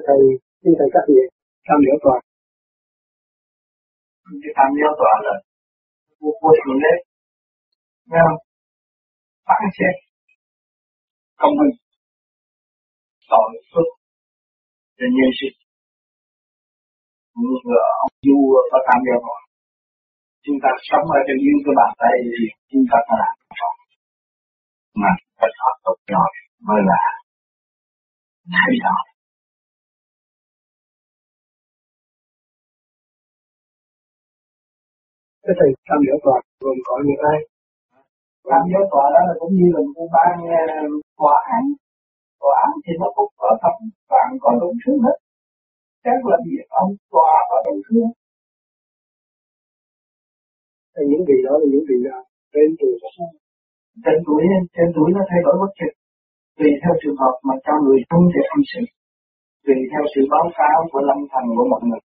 cho thầy xin thầy các vị tham hiểu tòa cái tham giáo tòa là vô của thượng đế, nghe không? Phản xét. Công minh. Tội phước. Cho nhân sinh. Vừa ông du có tham gia vào chúng ta sống ở trên dưới cái bàn tay thì chúng ta phải làm tốt mà phải học tốt rồi mới là thay đổi cái thầy tham hiểu tòa gồm có những ai? Tham hiểu tòa đó là cũng như là một ban tòa án. Tòa án thì nó cũng có thẩm phán có đủ thứ hết. Các là việc ông tòa và đủ thứ thì những vị đó là những vị nào trên tuổi trên tuổi trên tuổi nó thay đổi bất chợt. Tùy theo trường hợp mà cho người không thể hành sự tùy theo sự báo cáo của lâm thành của mọi người.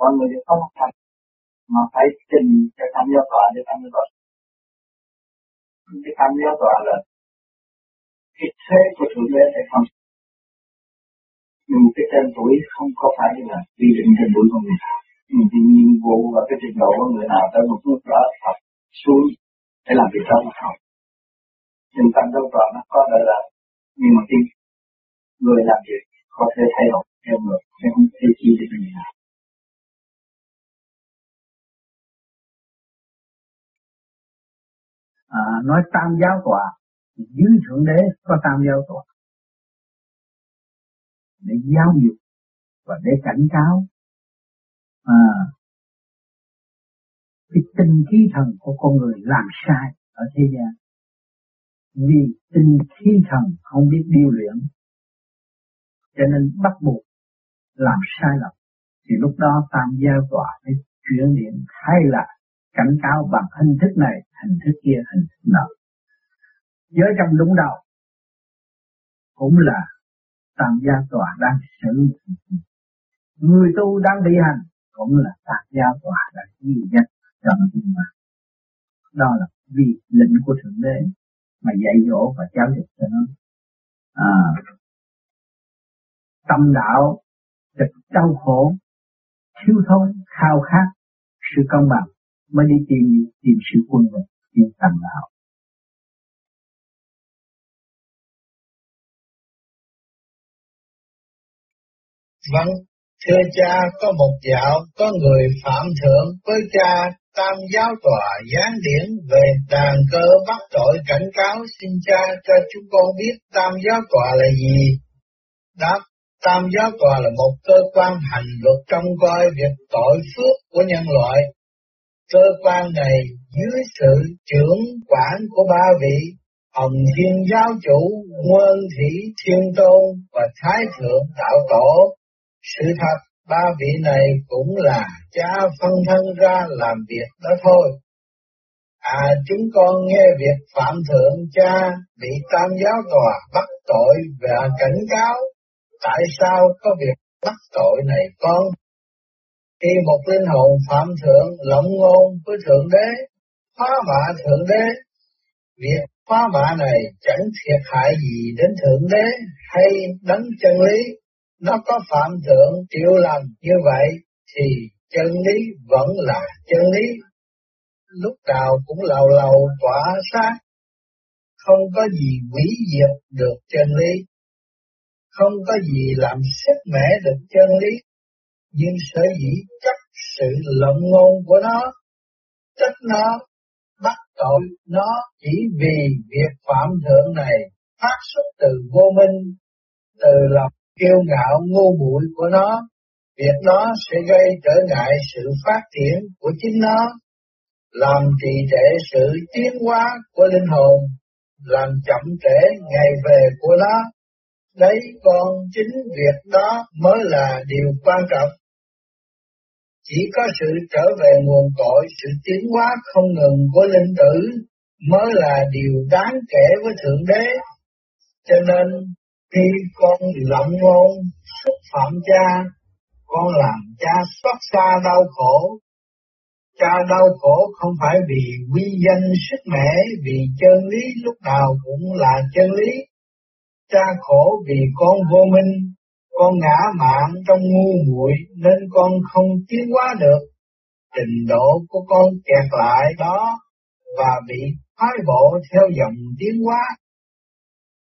Mọi người đều không thành mà phải trình cho tham gia tòa để tham gia tòa. Cái tham gia tòa là cái thế của thượng đế hay không nhưng cái tên tuổi không có phải là quy định tên tuổi của người nào, nhưng cái nhiệm vụ và cái trình độ của người nào tới một mức đó học xuống để làm việc đó không nhưng tâm đâu tòa nó có đời là nhưng mà khi người làm việc có thể thay đổi theo người sẽ không thể chi được người nào. À, nói tam giáo tòa dưới thượng đế có tam giáo tòa. Để giáo dục và để cảnh cáo. À, cái tinh khí thần của con người làm sai ở thế gian. Vì tinh khí thần không biết điều luyện cho nên bắt buộc làm sai lầm. Thì lúc đó tam giao tòa mới chuyển điện hay là cảnh cáo bằng hình thức này, hình thức kia, hình thức nọ. Giới trong đúng đầu cũng là tam gia tòa đang xử người tu đang bị hành cũng là tam gia tòa đang duy nhất trong nó mà. Đó là vì lệnh của Thượng Đế mà dạy dỗ và giáo dục cho nó. À, tâm đạo rất đau khổ, thiếu thốn, khao khát sự công bằng mới đi tìm tìm sự quân bình tìm tầm đạo Vâng, thưa cha, có một dạo có người phạm thượng với cha tam giáo tòa gián điển về đàn cơ bắt tội cảnh cáo xin cha cho chúng con biết tam giáo tòa là gì. Đáp, tam giáo tòa là một cơ quan hành luật trong coi việc tội phước của nhân loại Cơ quan này dưới sự trưởng quản của ba vị Hồng Thiên Giáo Chủ, Nguyên Thủy Thiên Tôn và Thái Thượng Đạo Tổ. Sự thật, ba vị này cũng là cha phân thân ra làm việc đó thôi. À chúng con nghe việc Phạm Thượng cha bị Tam Giáo Tòa bắt tội và cảnh cáo. Tại sao có việc bắt tội này con khi một linh hồn phạm thượng lộng ngôn với Thượng Đế, phá mạ Thượng Đế, việc phá mạ này chẳng thiệt hại gì đến Thượng Đế hay đấng chân lý, nó có phạm thượng chịu làm như vậy thì chân lý vẫn là chân lý. Lúc nào cũng lầu lầu tỏa sáng, không có gì hủy diệt được chân lý, không có gì làm sức mẻ được chân lý, nhưng sở dĩ chấp sự lộng ngôn của nó, trách nó, bắt tội nó chỉ vì việc phạm thượng này phát xuất từ vô minh, từ lòng kiêu ngạo ngu muội của nó, việc đó sẽ gây trở ngại sự phát triển của chính nó, làm trì trệ sự tiến hóa của linh hồn, làm chậm trễ ngày về của nó. Đấy con chính việc đó mới là điều quan trọng. Chỉ có sự trở về nguồn cội, sự tiến hóa không ngừng của linh tử mới là điều đáng kể với Thượng Đế. Cho nên khi con lộng ngôn xúc phạm cha, con làm cha xót xa đau khổ. Cha đau khổ không phải vì quy danh sức mẻ, vì chân lý lúc nào cũng là chân lý. Cha khổ vì con vô minh, con ngã mạng trong ngu muội nên con không tiến hóa được. Trình độ của con kẹt lại đó và bị phái bộ theo dòng tiến hóa.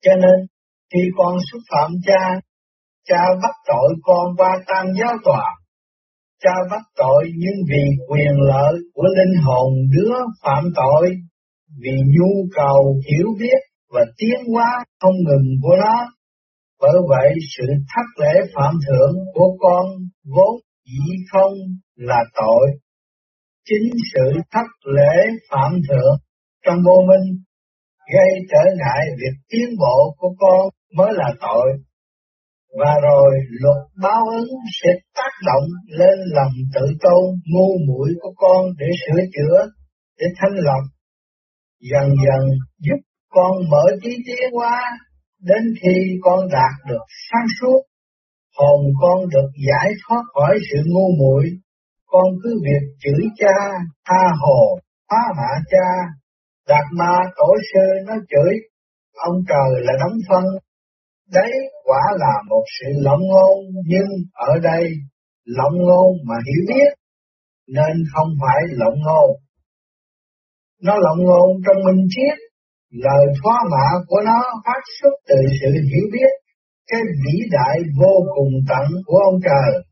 Cho nên, khi con xúc phạm cha, cha bắt tội con qua tam giáo tòa. Cha bắt tội nhưng vì quyền lợi của linh hồn đứa phạm tội, vì nhu cầu hiểu biết và tiến hóa không ngừng của nó. Bởi vậy sự thất lễ phạm thượng của con vốn dĩ không là tội. Chính sự thất lễ phạm thượng trong vô minh gây trở ngại việc tiến bộ của con mới là tội. Và rồi luật báo ứng sẽ tác động lên lòng tự tôn ngu muội của con để sửa chữa, để thanh lọc. Dần dần giúp con mở trí tiến hóa đến khi con đạt được sáng suốt, hồn con được giải thoát khỏi sự ngu muội, con cứ việc chửi cha, tha hồ, phá hạ cha, đạt ma tổ sư nó chửi, ông trời là đóng phân, đấy quả là một sự lộng ngôn, nhưng ở đây lộng ngôn mà hiểu biết, nên không phải lộng ngôn. Nó lộng ngôn trong minh triết, lời phó mạ của nó phát xuất từ sự hiểu biết, cái vĩ đại vô cùng tận của ông trời.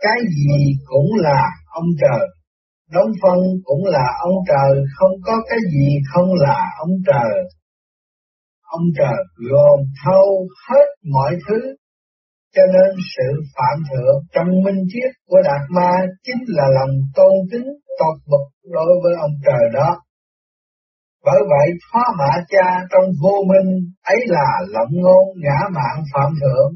Cái gì cũng là ông trời, đóng phân cũng là ông trời, không có cái gì không là ông trời. Ông trời gồm thâu hết mọi thứ, cho nên sự phạm thượng trong minh triết của Đạt Ma chính là lòng tôn kính tột bậc đối với ông trời đó. Bởi vậy phá mạ cha trong vô minh ấy là lộng ngôn ngã mạng phạm thượng.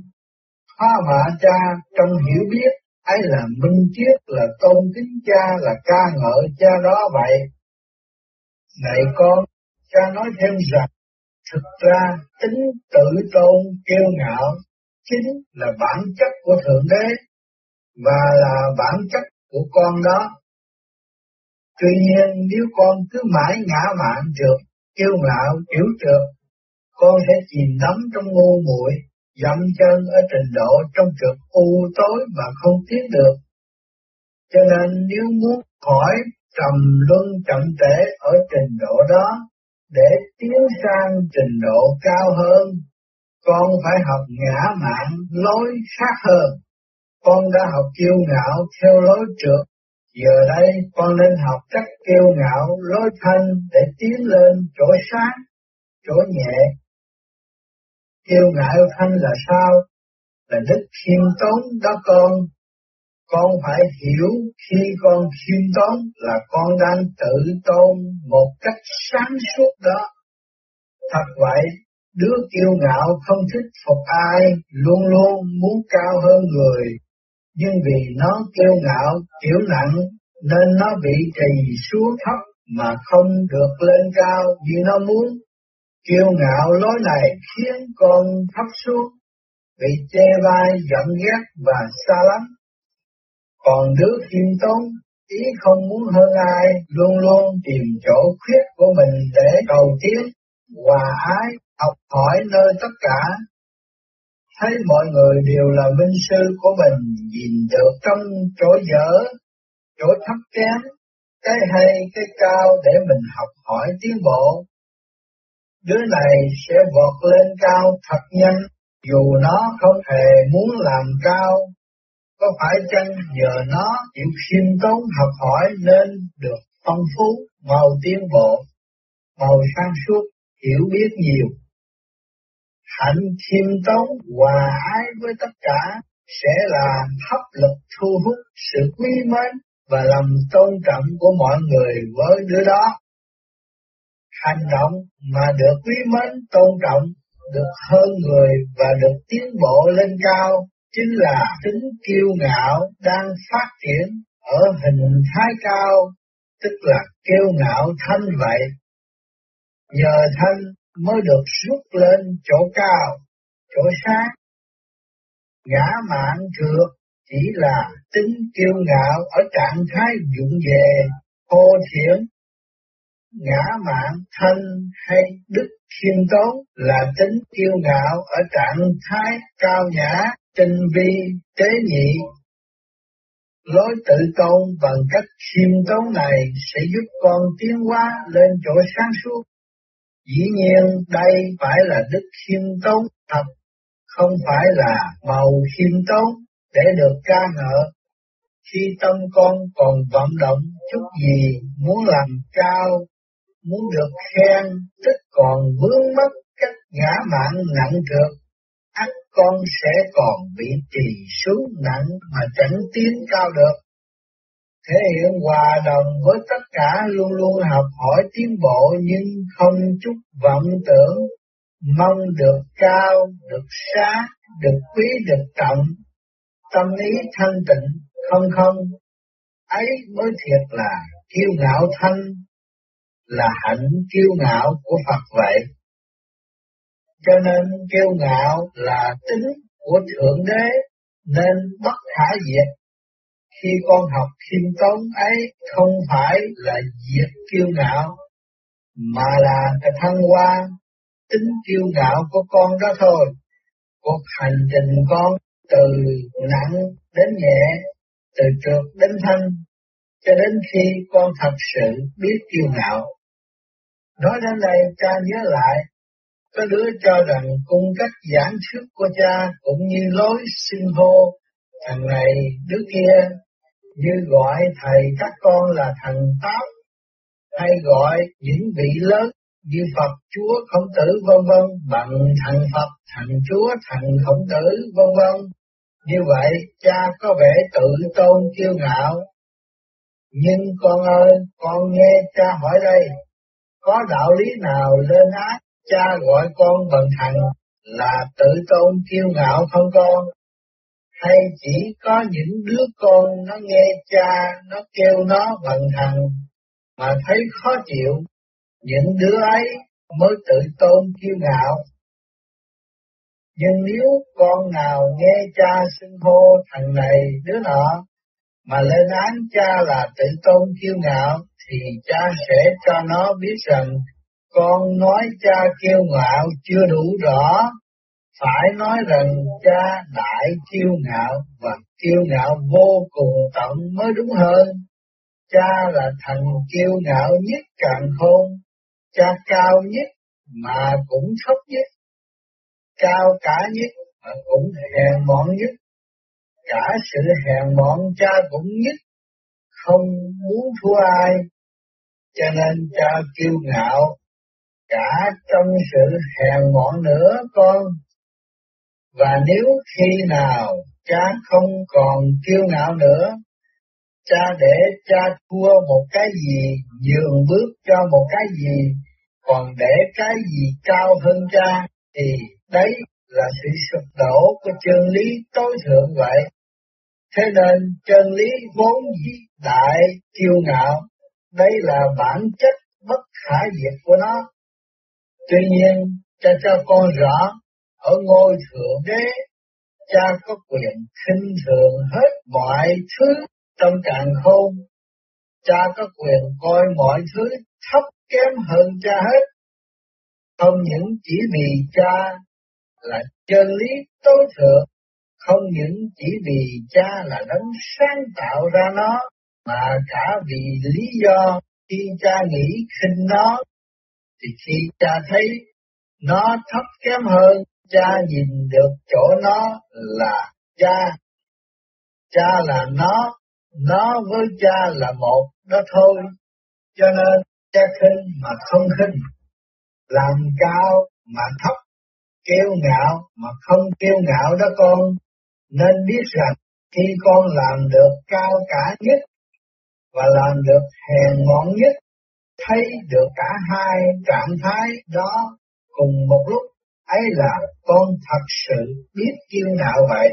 Phá mạ cha trong hiểu biết ấy là minh triết là tôn kính cha là ca ngợi cha đó vậy. Này con, cha nói thêm rằng, thực ra tính tự tôn kiêu ngạo chính là bản chất của Thượng Đế và là bản chất của con đó. Tuy nhiên nếu con cứ mãi ngã mạn trượt, kiêu ngạo, kiểu trượt, con sẽ chìm đắm trong ngu muội dậm chân ở trình độ trong trượt u tối mà không tiến được. Cho nên nếu muốn khỏi trầm luân chậm trễ ở trình độ đó, để tiến sang trình độ cao hơn, con phải học ngã mạn lối khác hơn. Con đã học kiêu ngạo theo lối trượt, giờ đây con nên học cách kiêu ngạo lối thanh để tiến lên chỗ sáng, chỗ nhẹ, Kiêu ngạo thanh là sao? Là đức khiêm tốn đó con. Con phải hiểu khi con khiêm tốn là con đang tự tôn một cách sáng suốt đó. Thật vậy, đứa kiêu ngạo không thích phục ai, luôn luôn muốn cao hơn người. Nhưng vì nó kiêu ngạo, kiểu nặng, nên nó bị trì xuống thấp mà không được lên cao như nó muốn. Kiêu ngạo lối này khiến con thấp xuống, bị che vai giận ghét và xa lắm. Còn đứa khiêm tốn, ý không muốn hơn ai, luôn luôn tìm chỗ khuyết của mình để cầu tiến, hòa ái, học hỏi nơi tất cả. Thấy mọi người đều là minh sư của mình, nhìn được trong chỗ dở, chỗ thấp kém, cái hay, cái cao để mình học hỏi tiến bộ, đứa này sẽ vọt lên cao thật nhanh, dù nó không hề muốn làm cao. Có phải chăng nhờ nó chịu khiêm tốn học hỏi nên được phong phú, màu tiến bộ, màu sáng suốt, hiểu biết nhiều. Hạnh khiêm tốn hòa ái với tất cả sẽ là hấp lực thu hút sự quý mến và lòng tôn trọng của mọi người với đứa đó hành động mà được quý mến tôn trọng, được hơn người và được tiến bộ lên cao, chính là tính kiêu ngạo đang phát triển ở hình thái cao, tức là kiêu ngạo thanh vậy. Nhờ thanh mới được rút lên chỗ cao, chỗ sáng. Ngã mạng trượt chỉ là tính kiêu ngạo ở trạng thái dụng về, thô thiển ngã mạng thân hay đức khiêm tốn là tính kiêu ngạo ở trạng thái cao nhã tinh vi, tế nhị. Lối tự tôn bằng cách khiêm tốn này sẽ giúp con tiến hóa lên chỗ sáng suốt. Dĩ nhiên đây phải là đức khiêm tốn thật, không phải là màu khiêm tốn để được ca ngợi. Khi tâm con còn vận động chút gì muốn làm cao, muốn được khen, tức còn vướng mất cách ngã mạng nặng được ắt con sẽ còn bị trì xuống nặng mà chẳng tiến cao được. Thể hiện hòa đồng với tất cả luôn luôn học hỏi tiến bộ nhưng không chút vọng tưởng, mong được cao, được xá, được quý, được trọng, tâm ý thanh tịnh, không không, ấy mới thiệt là kiêu ngạo thanh, là hạnh kiêu ngạo của Phật vậy. Cho nên kiêu ngạo là tính của Thượng Đế nên bất khả diệt. Khi con học khiêm tốn ấy không phải là diệt kiêu ngạo, mà là cái thăng hoa tính kiêu ngạo của con đó thôi. Cuộc hành trình con từ nặng đến nhẹ, từ trượt đến thanh, cho đến khi con thật sự biết kiêu ngạo. Nói đến đây cha nhớ lại có đứa cho rằng cung cách giảng thuyết của cha cũng như lối xưng hô thằng này đứa kia như gọi thầy các con là thằng táo, hay gọi những vị lớn như Phật Chúa Khổng Tử vân vân bằng thằng Phật, thằng Chúa, thằng Khổng Tử vân vân. Như vậy cha có vẻ tự tôn kiêu ngạo. Nhưng con ơi, con nghe cha hỏi đây, có đạo lý nào lên ác cha gọi con bằng thằng là tự tôn kiêu ngạo không con? Hay chỉ có những đứa con nó nghe cha, nó kêu nó bằng thằng mà thấy khó chịu, những đứa ấy mới tự tôn kiêu ngạo. Nhưng nếu con nào nghe cha xưng hô thằng này đứa nọ, mà lên án cha là tự tôn kiêu ngạo, thì cha sẽ cho nó biết rằng con nói cha kiêu ngạo chưa đủ rõ, phải nói rằng cha đại kiêu ngạo và kiêu ngạo vô cùng tận mới đúng hơn. Cha là thằng kiêu ngạo nhất càng khôn, cha cao nhất mà cũng thấp nhất, cao cả nhất mà cũng hèn mọn nhất. Cả sự hèn mọn cha cũng nhất, không muốn thua ai, cho nên cha kiêu ngạo cả trong sự hèn mọn nữa con. Và nếu khi nào cha không còn kiêu ngạo nữa, cha để cha thua một cái gì, nhường bước cho một cái gì, còn để cái gì cao hơn cha, thì đấy là sự sụp đổ của chân lý tối thượng vậy. Thế nên chân lý vốn dĩ đại kiêu ngạo, đây là bản chất bất khả diệt của nó. Tuy nhiên, cha cho con rõ, ở ngôi thượng đế, cha có quyền khinh thường hết mọi thứ trong càng khôn. Cha có quyền coi mọi thứ thấp kém hơn cha hết. Không những chỉ vì cha là chân lý tối thượng, không những chỉ vì cha là đấng sáng tạo ra nó, mà cả vì lý do khi cha nghĩ khinh nó thì khi cha thấy nó thấp kém hơn, cha nhìn được chỗ nó là cha. Cha là nó, nó với cha là một đó thôi. Cho nên cha khinh mà không khinh, làm cao mà thấp, kêu ngạo mà không kêu ngạo đó con. Nên biết rằng khi con làm được cao cả nhất và làm được hèn mọn nhất thấy được cả hai trạng thái đó cùng một lúc ấy là con thật sự biết kiêu ngạo vậy.